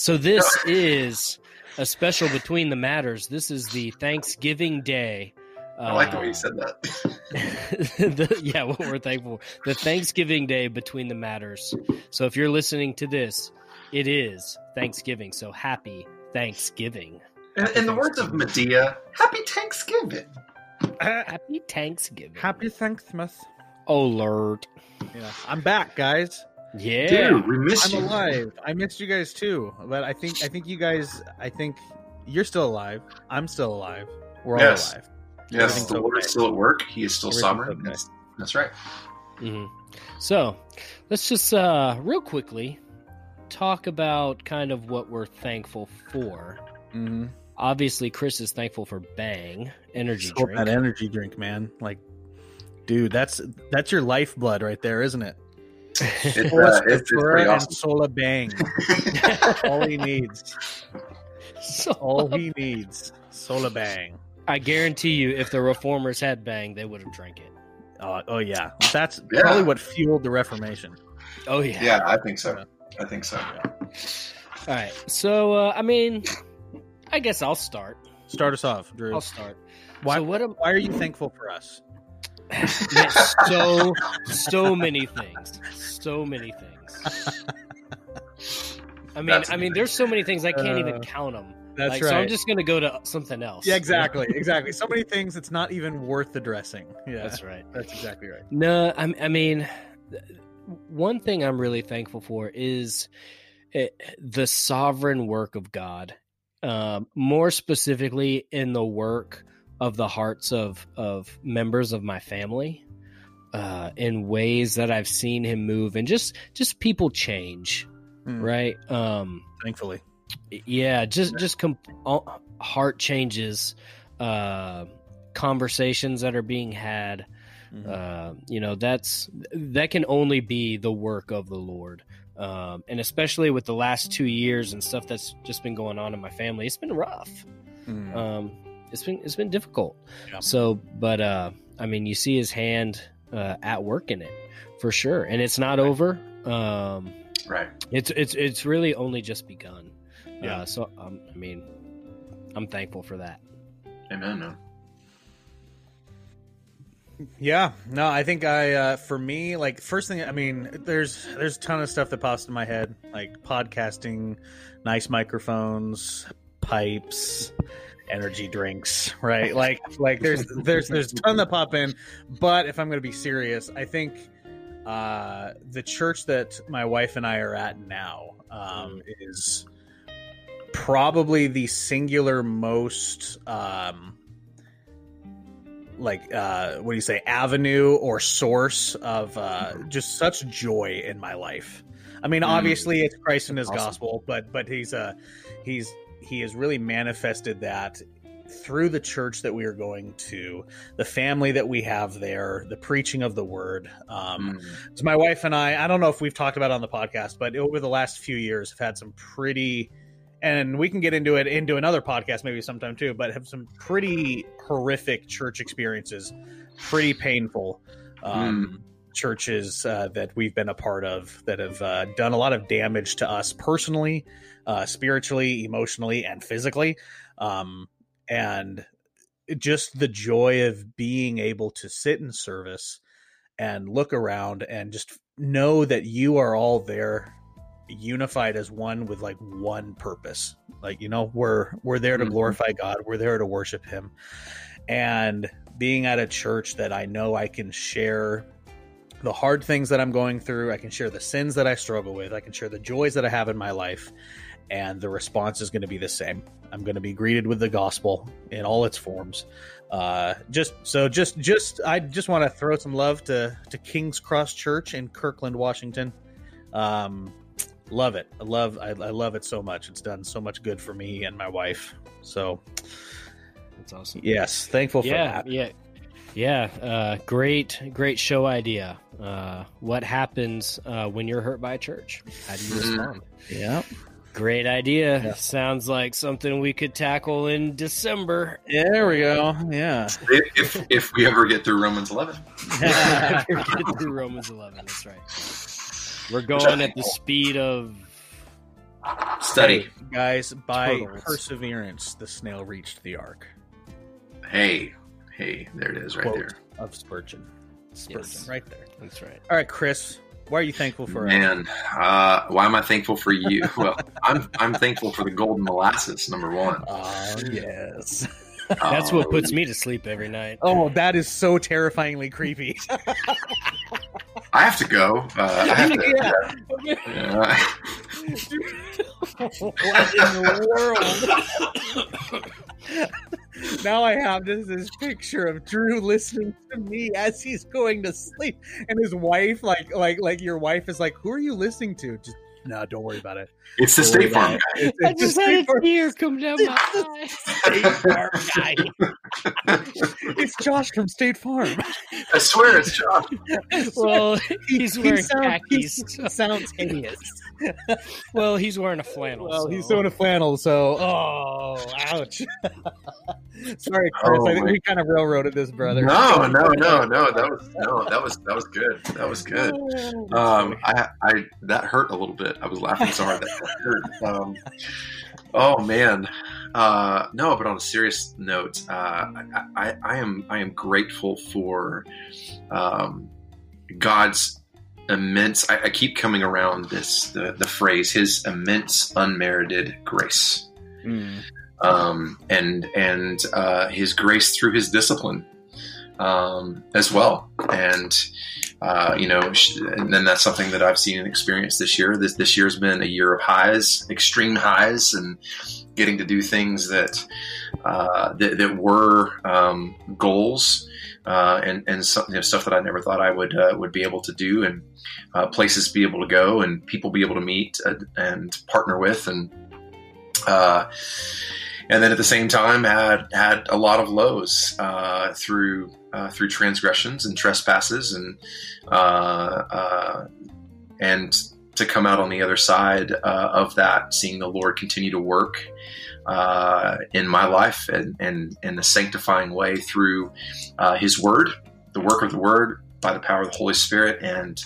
So this is a special between the matters. This is the Thanksgiving Day. I like the uh, way you said that. the, yeah, what we're thankful. for. The Thanksgiving Day between the matters. So if you're listening to this, it is Thanksgiving. So happy Thanksgiving. In, in the words of Madea, Happy Thanksgiving. Happy Thanksgiving. Happy Thanksmas. Oh Lord. Yeah, I'm back, guys. Yeah. Dude, we missed I'm you. alive. I missed you guys too, but I think I think you guys. I think you're still alive. I'm still alive. We're all Yes. alive. Yes, Everything's the Lord okay. is still at work. He is still Everything's sovereign. okay. That's, that's right. hmm So let's just uh real quickly talk about kind of what we're thankful for. Mm-hmm. Obviously, Chris is thankful for Bang energy So drink. that energy drink, man. Like, dude, that's that's your lifeblood right there, isn't it? It's, Sola uh, it's, it's Scriptura pretty and awesome. Sola Bang. all he needs. So All he needs. Sola Bang. I guarantee you, if the reformers had Bang, they would have drank it. Oh, oh yeah. That's Yeah. probably what fueled the Reformation. Oh yeah. yeah, I think so. I think so. All right. So uh, I mean, I guess I'll start. Start us off, Drew. I'll start. Why, So what am why are you thankful for us? Yes, so so many things. So many things. I mean, That's I mean, there's so many things I can't Uh, even count them. That's like, right. So I'm just gonna go to something else. yeah, exactly, exactly. So many things it's not even worth addressing. Yeah, That's right. that's exactly right. No, I, I mean, one thing I'm really thankful for is eh, the sovereign work of God. Um, more specifically, in the work of the hearts of of members of my family, uh, in ways that I've seen Him move, and just just people change, Mm, right? Um, Thankfully, yeah just just heart changes uh conversations that are being had Mhm. uh you know that's that can only be the work of the lord um and especially with the last two years and stuff that's just been going on in my family it's been rough Mm. um it's been it's been difficult Yeah. so but uh i mean you see his hand uh at work in it for sure and it's not over um Right. it's it's it's really only just begun. Yeah. Uh, so um, I mean, I'm thankful for that. Amen, man. Yeah, no, I think I uh for me like first thing I mean there's there's a ton of stuff that pops in my head like podcasting, nice microphones, pipes, energy drinks, right? Like like there's there's there's a ton that pop in, but if I'm going to be serious, I think uh the church that my wife and I are at now um is probably the singular most um like uh what do you say avenue or source of uh just such joy in my life i mean Mm. obviously it's christ and his Awesome. gospel but but he's uh he's he has really manifested that through the church that we are going to the family that we have there the preaching of the word um Mm. so my wife and I, I don't know if we've talked about it on the podcast, but over the last few years, have had some pretty, and we can get into it into another podcast maybe sometime too, but have some pretty horrific church experiences, pretty painful um, churches uh, that we've been a part of that have uh, done a lot of damage to us personally, uh, spiritually, emotionally, and physically. Um, and just the joy of being able to sit in service and look around and just know that you are all there unified as one with like one purpose. Like you know we're we're there to Mhm. glorify god. We're there to worship him. And being at a church that i know i can share the hard things that i'm going through. I can share the sins that i struggle with. I can share the joys that i have in my life and the response is going to be the same i'm going to be greeted with the gospel in all its forms uh just so just just i just want to throw some love to to king's cross church in kirkland washington um love it i love I, I love it so much it's done so much good for me and my wife so That's awesome. yes thankful for that yeah, yeah. Uh, great, great show idea. Uh, what happens uh, when you're hurt by a church? How do you Mhm. respond? yeah Great idea. Yeah. Sounds like something we could tackle in December. there we go yeah If, if if we ever get through Romans 11, Get through Romans 11. That's right. We're going at the speed of Study. Guys, by Turtles. perseverance, the snail reached the ark. Hey, hey, there it is, right Quote there. of Spurgeon. Spurgeon, Yes. right there. That's right. All right, Chris, why are you thankful for? Man, uh, why am I thankful for you? well, I'm I'm thankful for the golden molasses. Number one. Oh yes. That's what puts me to sleep every night. Oh, that is so terrifyingly creepy. I have to go. Uh, I have to. Yeah. yeah. what in the world? Now I have this, this picture of Drew listening to me as he's going to sleep, and his wife, like, like, like your wife is like, "Who are you listening to?" Just no, don't worry about it. It's the State Farm guy. It's, I just had State a Farm- tear come down my eye. State Farm guy. it's Josh from State Farm. I swear it's Josh. Well, he's He wearing khakis. He sounds hideous. Well, he's wearing a flannel. Well, he's so- doing a flannel, so oh, ouch. Sorry, Chris. Oh, I think we kind of railroaded this, brother. No, no, no, no. That was no. That was that was good. That was good. Um, I, I that hurt a little bit. I was laughing so hard that that hurt. Um, oh man, uh, no. But on a serious note, uh, I, I, I am I am grateful for um, God's immense. I, I keep coming around this the, the phrase His immense unmerited grace Mm. um, and and uh, his grace through his discipline um, as well. And uh, you know, and then that's something that I've seen and experienced this year. This this year's been a year of highs, extreme highs, and getting to do things that uh, that, that were um, goals. Uh, and and some, you know, stuff that I never thought I would uh, would be able to do, and uh, places be able to go, and people be able to meet uh, and partner with, and uh, and then at the same time had had a lot of lows through uh, through transgressions and trespasses and uh, uh, and to come out on the other side of that, seeing the Lord continue to work in my life and, and in a sanctifying way through His Word, the work of the Word by the power of the Holy Spirit, and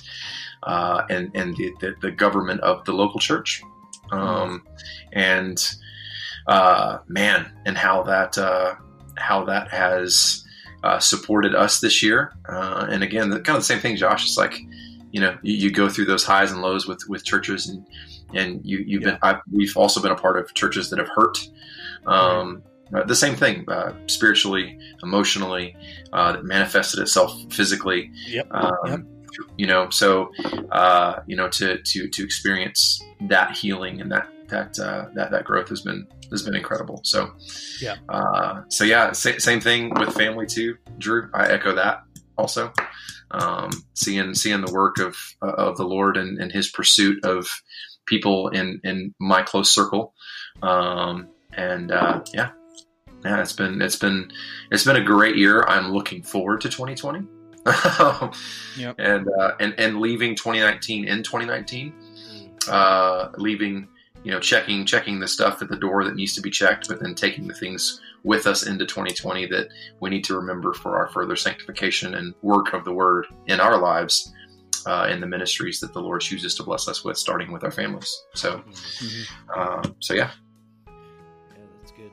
and and the, the, the government of the local church, um, and uh, man, and how that uh, how that has uh, supported us this year. Uh, and again, the, kind of the same thing, Josh. It's like you know you, you go through those highs and lows with with churches, and and you you've been I've, we've also been a part of churches that have hurt. Um, uh, the same thing, uh, spiritually, emotionally, uh, that manifested itself physically. Yep. Um, Yep. You know, so uh, you know to to to experience that healing and that that uh, that that growth has been has been incredible. So Yeah. uh, so yeah, sa- same thing with family too, Drew. I echo that also. Um, seeing seeing the work of uh, of the Lord and, and His pursuit of people in in my close circle, um, and uh, yeah, yeah, it's been it's been it's been a great year. I'm looking forward to 2020. Yep. And uh, and and leaving 2019 in 2019, uh, leaving you know checking checking the stuff at the door that needs to be checked, but then taking the things with us into 2020 that we need to remember for our further sanctification and work of the Word in our lives. Uh, in the ministries that the Lord chooses to bless us with, starting with our families. So, Mhm. um, so yeah, Yeah, that's good.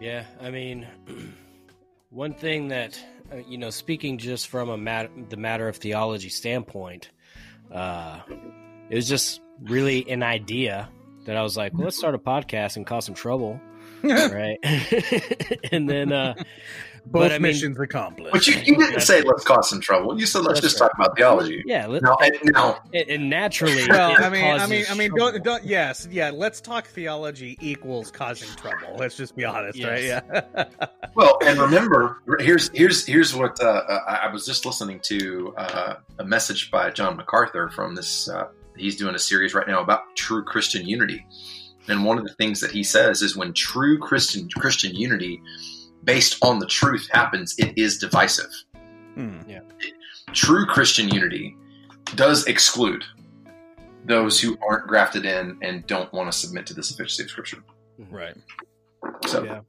Yeah, I mean, one thing that uh, you know, speaking just from a mat- the matter of theology standpoint, uh, it was just really an idea that I was like, well, let's start a podcast and cause some trouble, right? and then, uh, Both but I mean, missions accomplished. but you, you didn't say let's cause some trouble. You said let's That's just talk about theology. yeah, let, Now, and, now, and, and naturally, well, I mean, I mean, I mean, don't, don't, yes, yeah. Let's talk theology equals causing trouble. Let's just be honest, right? Yeah. well, and remember, here's here's here's what uh, I I was just listening to uh, a message by John MacArthur from this. Uh, he's doing a series right now about true Christian unity, and one of the things that he says is when true Christian Christian unity, based on the truth, happens, it is divisive. Hmm. True Christian unity does exclude those who aren't grafted in and don't want to submit to the sufficiency of Scripture. Right. So. yeah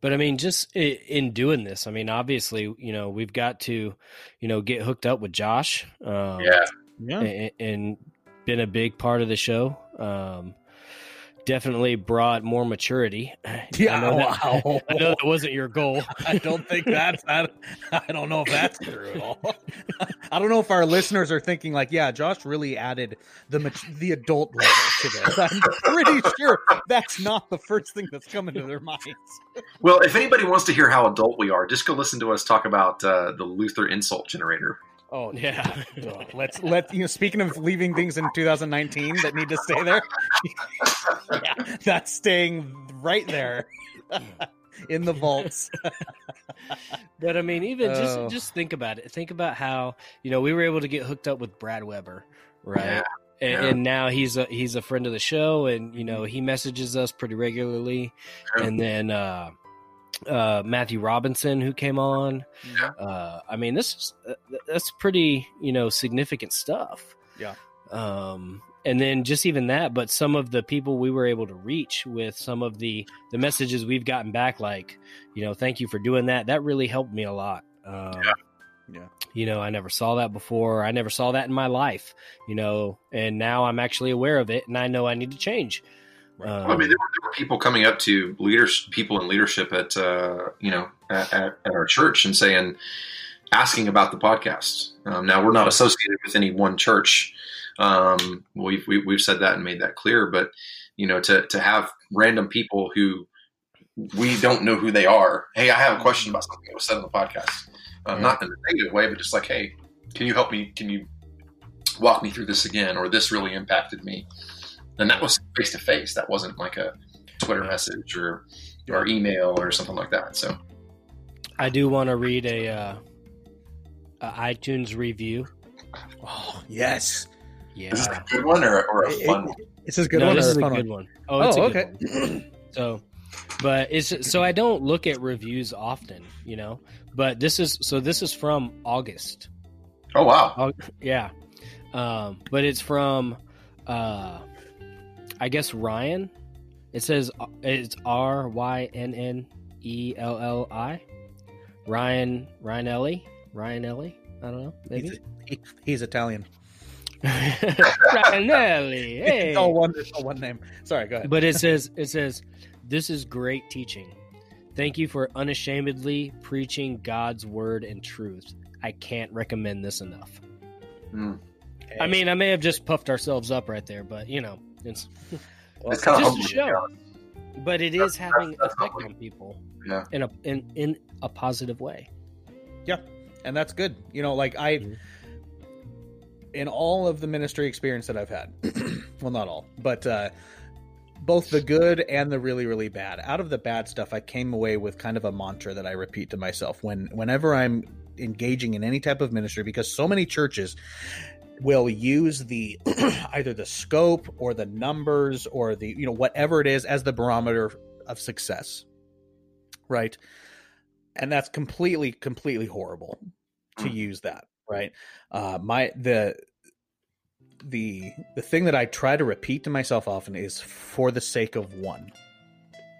but i mean just in doing this i mean obviously you know we've got to you know get hooked up with josh um, Yeah, Yeah. and, and been a big part of the show Um, definitely brought more maturity. Yeah, I know that, wow. I know that wasn't your goal. I don't think that's I, I don't know if that's true at all. I don't know if our listeners are thinking like, yeah, Josh really added the mat- the adult level to this. I'm pretty sure that's not the first thing that's coming to their minds. Well, if anybody wants to hear how adult we are, just go listen to us talk about uh, the Luther insult generator. Oh Yeah. Ugh, let's let you know. Speaking of leaving things in 2019 that need to stay there, yeah, that's staying right there in the vaults. But I mean, even Oh. just just think about it. Think about how you know we were able to get hooked up with Brad Weber, right? Yeah, and, yeah. and now he's a he's a friend of the show, and you know he messages us pretty regularly. Yeah. And then uh, uh, Matthew Robinson, who came on. Yeah. Uh, I mean, this is uh, that's pretty you know significant stuff. Yeah. Um, and then just even that, but some of the people we were able to reach with some of the the messages we've gotten back, like you know, thank you for doing that. That really helped me a lot. Um, Yeah. Yeah. You know, I never saw that before. I never saw that in my life. You know, and now I'm actually aware of it, and I know I need to change. Right. Um, I mean, there were, there were people coming up to leaders, people in leadership at uh, you know at, at, at our church and saying, asking about the podcast. Um, now we're not associated with any one church. Um, we've we, we've said that and made that clear. But you know, to to have random people who we don't know who they are. Hey, I have a question about something that was said on the podcast. Um, Yeah. Not in a negative way, but just like, hey, can you help me? Can you walk me through this again? Or this really impacted me. And that was face to face. That wasn't like a Twitter message or or email or something like that. So I do want to read a, uh, a iTunes review. Oh yes, Yeah, is this a good one or, or a It- fun it- one? this is a good no, one. this is a fun good one? one. Oh, it's Oh, a good okay. one. So, but it's so I don't look at reviews often, you know. But this is so this is from August. Oh wow. Yeah. Um, but it's from, uh, I guess Ryan. It says uh, it's R Y N N E L L I. Ryan Ryan Ellie Ryan Ellie. I don't know. Maybe He's, he- he's Italian. Ryan Ellie. Hey. It's all one. It's all one name. Sorry, go ahead. But it says it says this is great teaching. Thank you for unashamedly preaching God's word and truth. I can't recommend this enough. Hmm. I mean, I may have just puffed ourselves up right there, but you know, it's Well, It's kind of just a humbling. show. but it is having that's effect humbling. on people Yeah. in a in, in a positive way. Yeah, and that's good. You know, like I, Mhm. in all of the ministry experience that I've had, well, not all, but uh, both the good and the really, really bad. Out of the bad stuff, I came away with kind of a mantra that I repeat to myself when, whenever I'm engaging in any type of ministry, because so many churches will use the either the scope or the numbers or the you know whatever it is as the barometer of success right? And that's completely completely horrible to Mm. use that right? Uh my the the the thing that i try to repeat to myself often is for the sake of one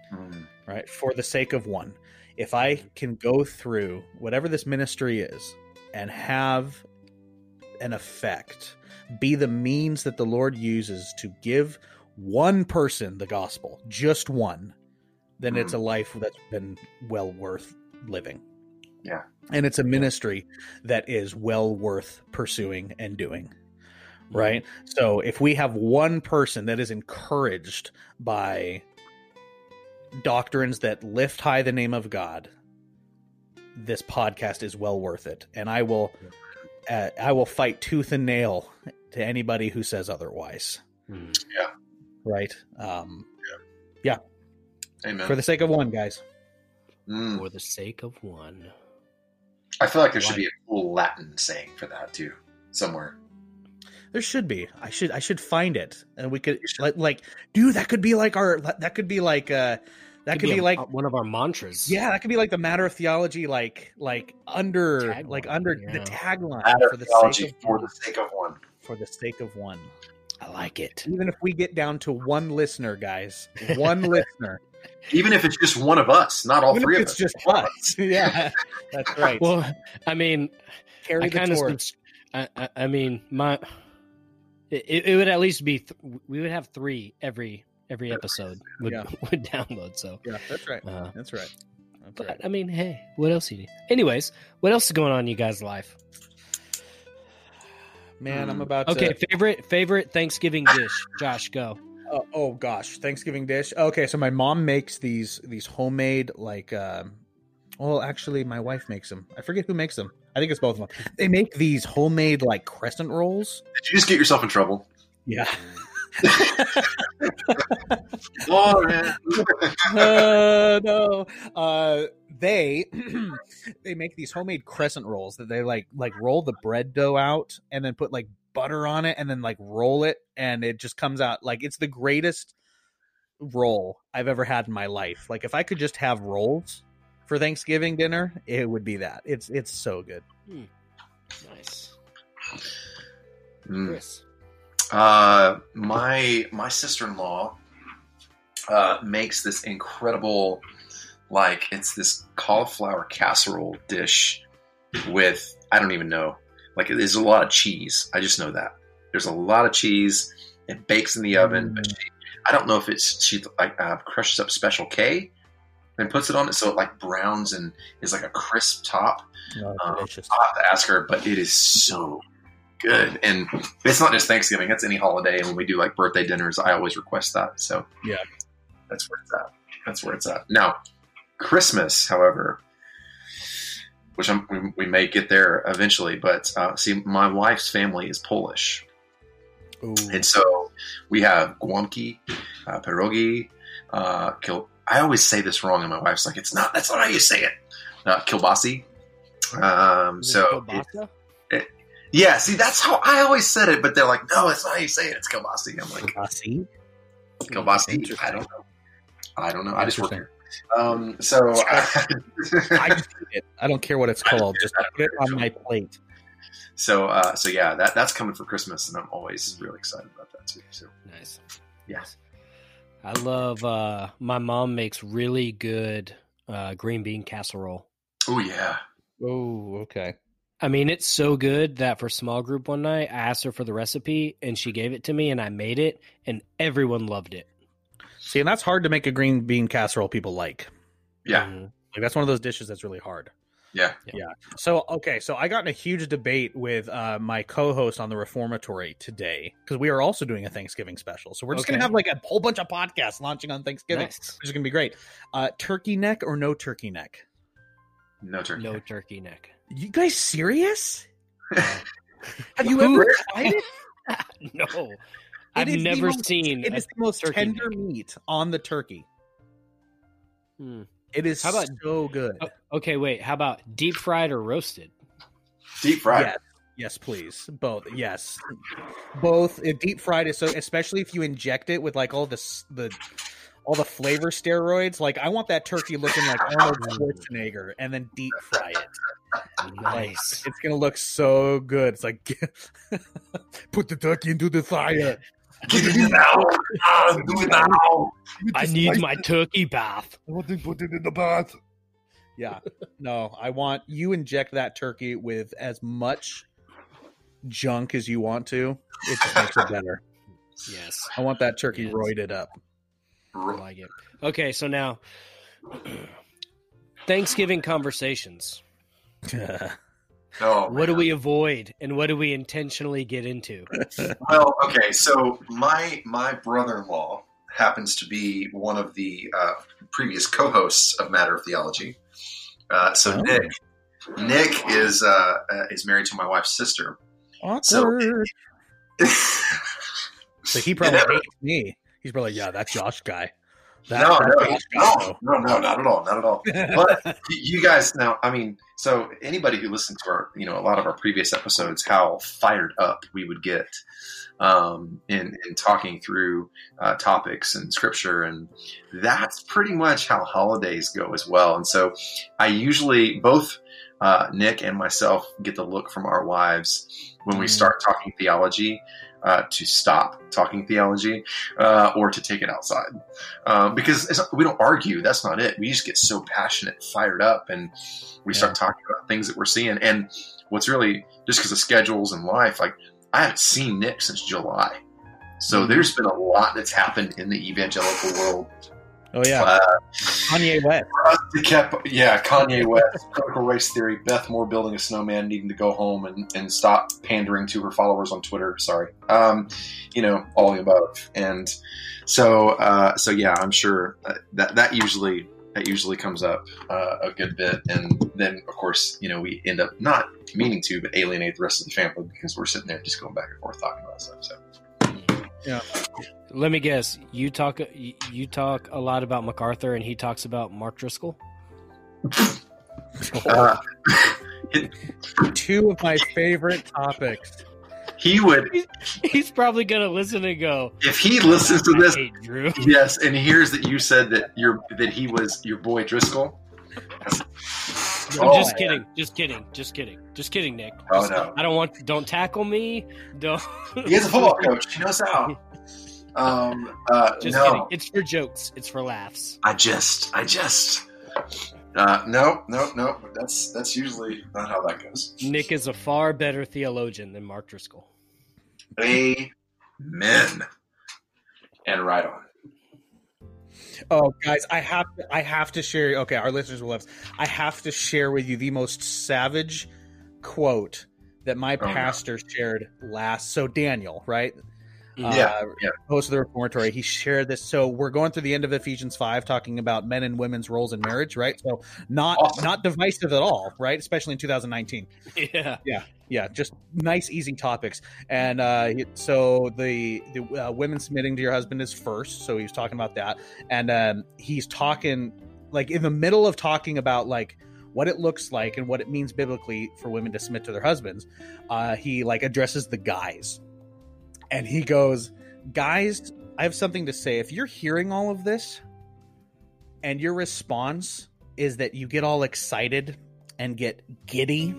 Hmm. right? For the sake of one. If i can go through whatever this ministry is and have an effect. Be the means that the lord uses to give one person the gospel just one then it's a hmm. life that's been well worth living. Yeah. and it's a ministry that is well worth pursuing and doing hmm. right? So if we have one person that is encouraged by doctrines that lift high the name of God, this podcast is well worth it, and I will, uh, I will fight tooth and nail to anybody who says otherwise. Yeah, Right? Um, yeah. Amen. for the sake of one, guys. Hmm. For the sake of one. I feel like there should be a cool Latin saying for that too, somewhere. There should be. I should. I should find it, and we could like, like, dude. That could be like our. That could be like. uh That could, be, a- like. one of our mantras. Yeah, that could be like the matter of theology, like like under Tagline, like under the tagline Matter for the theology sake of for one. the sake of one. for the sake of one. I like it. Even if we get down to one listener, guys, one listener, Even if it's just one of us, not all even three if of it's us. just us. yeah, that's right. Well, I mean, Carry I the kind of, torch. I, I, I mean, my, It, it would at least be th- we would have three every every episode would Yeah. would download. So, Yeah, that's right. uh, That's right. That's but right. I mean, hey, what else you need? Anyways, what else is going on in you guys' life? Man, I'm Mm. about to. Okay, favorite favorite Thanksgiving dish. Josh, go. Oh, oh gosh, Thanksgiving dish. Okay, so my mom makes these these homemade like. Um, well, actually, my wife makes them. I forget who makes them. I think it's both of them. They make these homemade like crescent rolls. Did you just get yourself in trouble? Yeah. Oh, man. uh, no. Uh, they they make these homemade crescent rolls that they like like roll the bread dough out and then put like butter on it and then like roll it and it just comes out like it's the greatest roll I've ever had in my life. Like if I could just have rolls for Thanksgiving dinner, it would be that. It's it's so good. Nice, Mm. Chris. Uh, my my sister in law uh, makes this incredible, like it's this cauliflower casserole dish with I don't even know, like there's a lot of cheese. I just know that there's a lot of cheese. It bakes in the oven, but Mm. she, I don't know if it's she like uh, crushes up Special K and puts it on it so it like browns and is like a crisp top. Oh, Um. I'll have to ask her, but it is so good. And it's not just Thanksgiving, it's any holiday. And when we do like birthday dinners, I always request that. So Yeah. that's where it's at. That's where it's at. Now, Christmas, however, which I'm, we, we may get there eventually, but uh, see, my wife's family is Polish. Ooh. And so we have guamki, uh, pierogi, uh, kil- I always say this wrong, and my wife's like, "It's not. That's not how you say it." Uh, kilbasi. Um, it so kielbasa? Yeah, see, that's how I always said it, but they're like, "No, that's not how you say it. It's kilbasi." I'm like, Kielbasi? "Kilbasi." I don't know. I don't know. I just work here. Um, so I just eat it. I don't care what it's called. Just put it on my plate. so uh, so yeah, that that's coming for Christmas, and I'm always really excited about that too. So Nice. Yeah. Nice. I love uh my mom makes really good uh green bean casserole. oh yeah, Oh, okay. I mean, it's so good that for small group one night, I asked her for the recipe and she gave it to me and I made it and everyone loved it. See, and that's hard to make a green bean casserole people like. yeah, Mhm. Like that's one of those dishes that's really hard. yeah. Yeah. So okay, so I got in a huge debate with uh, my co-host on the Reformatory today because we are also doing a Thanksgiving special. So we're just Okay. gonna have like a whole bunch of podcasts launching on Thanksgiving, Nice. which is gonna be great. Uh, turkey neck or no turkey neck? No turkey. No turkey neck. You guys serious? Have you ever tried it? no. It I've never most- seen It is the most turkey tender neck. meat on the turkey. Hmm. It is How about- so good. Oh, okay, wait. How about deep fried or roasted? Deep fried. Yes, yes, please. Both. Yes, both. Deep fried is so, especially if you inject it with like all the the all the flavor steroids. Like I want that turkey looking like Arnold Schwarzenegger, and then deep fry it. Nice. It's gonna look so good. It's like put the turkey into the fire. Get it now. Ah, do it now. I need my turkey bath. I want to put it in the bath. Yeah. No, I want you inject that turkey with as much junk as you want to. It just makes it better. Yes. I want that turkey Yes. roided up. I like it. Okay, so now Thanksgiving conversations. Oh, What do we avoid and what do we intentionally get into? Well, okay, so my my brother-in-law happens to be one of the uh, previous co-hosts of Matter of Theology. Uh, so Oh. Nick, Nick is uh, uh, is married to my wife's sister. Awkward. So, So he probably hates me. He's probably yeah, that Josh guy. That, no, that no, no, no, no, not at all, not at all. But you guys now, I mean, so anybody who listened to our, you know, a lot of our previous episodes, how fired up we would get um, in in talking through uh, topics and scripture, and that's pretty much how holidays go as well. And so, I usually both uh, Nick and myself get the look from our wives when we Mm. start talking theology. Uh, to stop talking theology uh, or to take it outside um, because it's, we don't argue. That's not it. We just get so passionate, fired up, and we start talking about things that we're seeing. And what's really just because of schedules and life, like I haven't seen Nick since July. So there's been a lot that's happened in the evangelical world. Oh yeah, Uh, Kanye West. Kep- yeah, Kanye West, critical race theory, Beth Moore building a snowman, needing to go home and, and stop pandering to her followers on Twitter. Sorry, um, you know, all the above. And so, uh, so yeah, I'm sure that that usually that usually comes up uh, a good bit, and then of course, you know, we end up not meaning to, but alienate the rest of the family because we're sitting there just going back and forth talking about stuff. So. Let me guess. You talk. You you talk a lot about MacArthur, and he talks about Mark Driscoll. Uh, Two of my favorite topics. he would He's probably gonna listen and go. if he listens to this Drew. Yes, and he hears that you said that your that he was your boy Driscoll. I'm Oh, just man. kidding. Just kidding. Just kidding. Just kidding, Nick. Oh, Just- no. I don't want. Don't tackle me. Don't. He is a football coach. He knows how. Um, uh, Just no, kidding. It's for jokes. It's for laughs. I just, I just. Uh, no, no, no. That's that's usually not how that goes. Nick is a far better theologian than Mark Driscoll. Amen. And right on. Oh, guys, I have to, I have to share. Okay, our listeners will love. This. I have to share with you the most savage quote that my Oh, no. pastor shared last. So Daniel, right? Yeah, uh, yeah. host of the reformatory. He shared this. So we're going through the end of Ephesians five, talking about men and women's roles in marriage, right? So not Awesome. not divisive at all, right? Especially in 2019 Yeah. yeah just nice easy topics. And uh so the the uh, women submitting to your husband is first so he's talking about that. And um he's talking like in the middle of talking about like what it looks like and what it means biblically for women to submit to their husbands uh he like addresses the guys. And he goes guys i have something to say. If you're hearing all of this and your response is that you get all excited and get giddy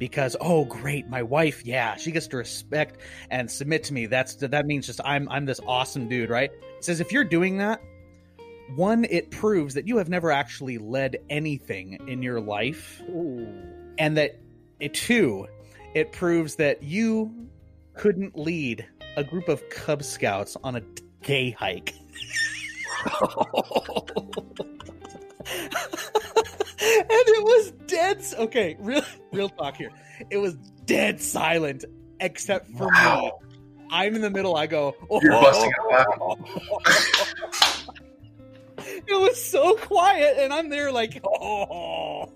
because oh great my wife yeah she gets to respect and submit to me. That's that means just i'm i'm this awesome dude right? It says if you're doing that one it proves that you have never actually led anything in your life. And that it two it proves that you couldn't lead a group of cub scouts on a gay hike. And it was dead. Okay, real real talk here. It was dead silent, except for Wow. me. I'm in the middle. I go. Oh, you're oh, busting oh, out it was so quiet, and I'm there like, oh.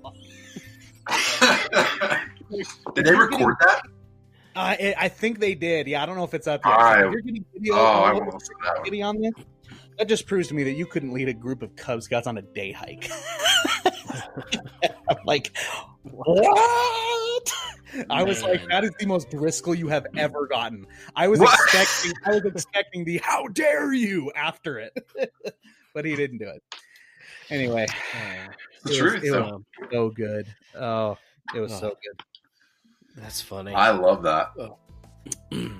Did they record that? I I think they did. Yeah, I don't know if it's up yet. If you're getting video Oh, I of will listen to that. On this. That just proves to me that you couldn't lead a group of Cub Scouts on a day hike. I'm like, what? I was like, that is the most Driscoll you have ever gotten. I was What? expecting, I was expecting the "How dare you" after it, but he didn't do it. Anyway, The it was- truth, it was so good. Oh, it was so Oh. good. That's funny. I love that.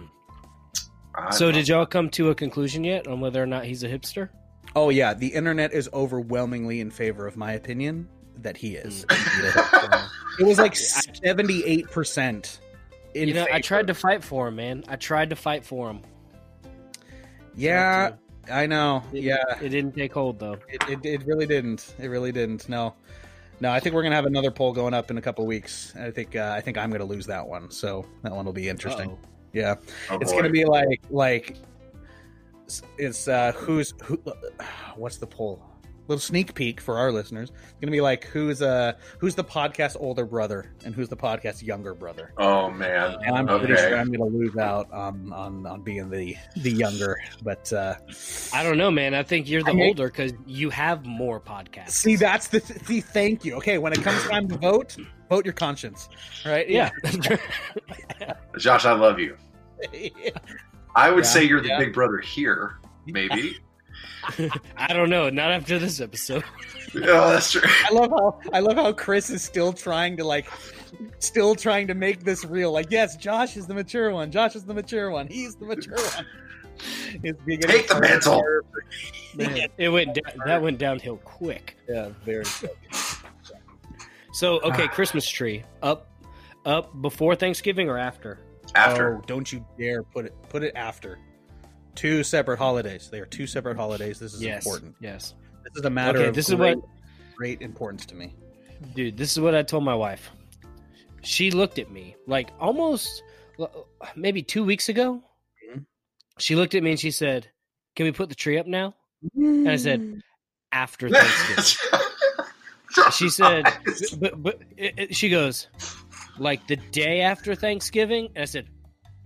I so, did y'all come to a conclusion yet on whether or not he's a hipster? Oh yeah, the internet is overwhelmingly in favor of my opinion that he is. it was like seventy-eight percent. you know, I tried to fight for him, man. I tried to fight for him. Yeah, I know. It- Yeah, It didn't take hold though. it, it, it really didn't. It really didn't. No, no. I think we're gonna have another poll going up in a couple weeks. I think uh, I think I'm gonna lose that one. So that one will be interesting. Uh-oh. Yeah, Oh, it's boy. gonna be like like it's- it's uh who's who? What's the poll? Little sneak peek for our listeners. It's gonna be like who's uh who's the podcast older brother and who's the podcast younger brother. Oh man. And I'm pretty sure I'm gonna lose out on on on being the the younger. But uh I don't know, man. I think you're the I mean- older because you have more podcasts. see, that's the see. Thank you. Okay, when it comes time to vote, vote your conscience. Right? yeah. Josh, I love you. I would Yeah, say you're the yeah. big brother here, maybe. I don't know. Not after this episode. oh, that's true. I love how I love how Chris is still trying to like still trying to make this real. Like, yes, Josh is the mature one. Josh is the mature one. He's the mature one. It's beginning Take the harder mantle. Man, It went da- that went downhill quick. yeah, very. So okay, Christmas tree up up before Thanksgiving or after? After. Oh, don't you dare put it put it after. Two separate holidays. They are two separate holidays. This is yes, important. Yes, This is a matter Okay, of this is great, what- great importance to me. dude. This is what I told my wife. She looked at me like almost maybe two weeks ago. Mhm. She looked at me and she said, "Can we put the tree up now?" And I said, "After Thanksgiving." she said, but but it, it- she goes like the day after Thanksgiving, and I said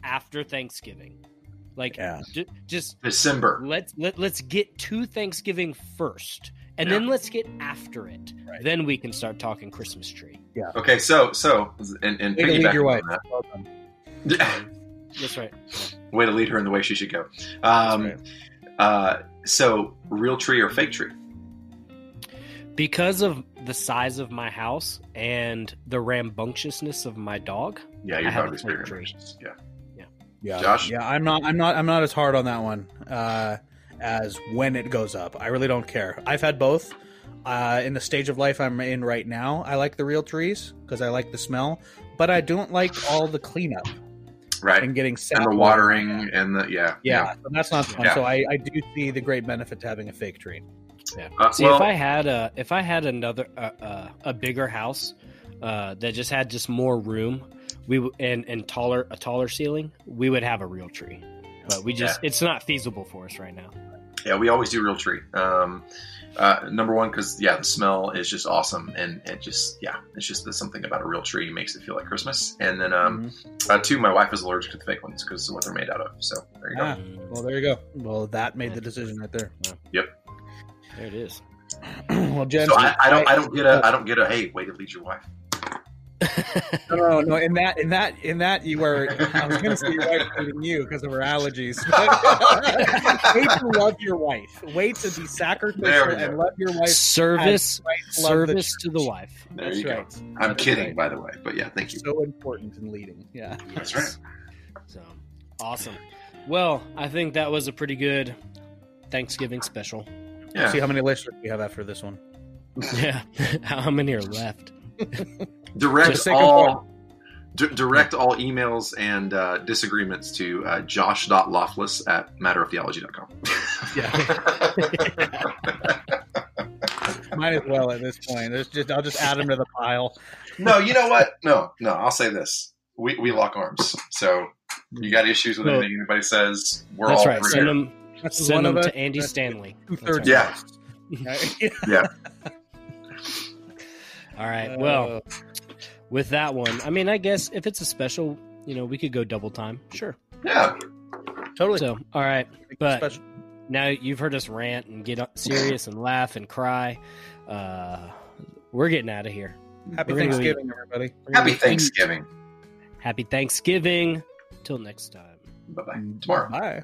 after Thanksgiving, like Yeah. ju- just December. let's let, let's get to Thanksgiving first, and Yeah. then let's get after it. Right. Then we can start talking Christmas tree. Yeah. Okay, so so and, and Way to lead your wife. on Well that, That's right. way to lead her in the way she should go. That's Um, right. uh, so real tree or fake tree? Because of the size of my house and the rambunctiousness of my dog, Yeah, your I have dog a is very fake tree. Yeah. Yeah, Josh? Yeah, I'm not. I'm not. I'm not as hard on that one uh, as when it goes up. I really don't care. I've had both. Uh, in the stage of life I'm in right now, I like the real trees because I like the smell, but I don't like all the cleanup Right. and getting sap And the watering over. and the yeah Yeah, so that's not fun. Yeah. So I, I do see the great benefit to having a fake tree. Yeah. Uh, See, well, if I had a if I had another uh, uh, a bigger house uh, that just had just more room, we w- and and taller a taller ceiling, we would have a real tree. But we just it's not feasible for us right now. yeah, we always do real tree. Um, uh, number one, because yeah, the smell is just awesome, and it just yeah, it's just there's something about a real tree makes it feel like Christmas. And then um, Mhm. uh, two, my wife is allergic to the fake ones because of what they're made out of. So there you go. Ah, Mm, well, there you go. Well, that made the decision right there. Yep. There it is. well, Jen, So I, I don't I don't get a I don't get a hey way to lead your wife. No, no, no. In that, in that, in that, you were. I was going to say your wife hating you because of her allergies. Wait to love your wife. Wait to be sacrificial and love your wife. service Right, love the service to the wife. There That's you go. right. I'm That's kidding, right. by the way, but yeah, thank you. So important in leading. Yeah. That's right. So awesome. Well, I think that was a pretty good Thanksgiving special. Yeah. See how many listeners we have after this one. Yeah. How many are left? Direct Just say good all d- direct all emails and uh, disagreements to uh, josh.loftless at matteroftheology.com Might as well at this point. There's just, I'll just add them to the pile. no you know what no no i'll say this we, we lock arms so you got issues with No. anything anybody says we're That's all right. Send here. them That's send one them of us. to Andy Stanley. Two That's thirds. right. Yeah. All right. Well, with that one, I mean, I guess if it's a special, you know, we could go double time. Sure. yeah totally. So, all right. but- Special. Now you've heard us rant and get serious and laugh and cry. Uh, we're getting out of here. Happy We're gonna. Thanksgiving, everybody. We're happy thanksgiving Happy Thanksgiving. Till next time. bye-bye tomorrow Bye.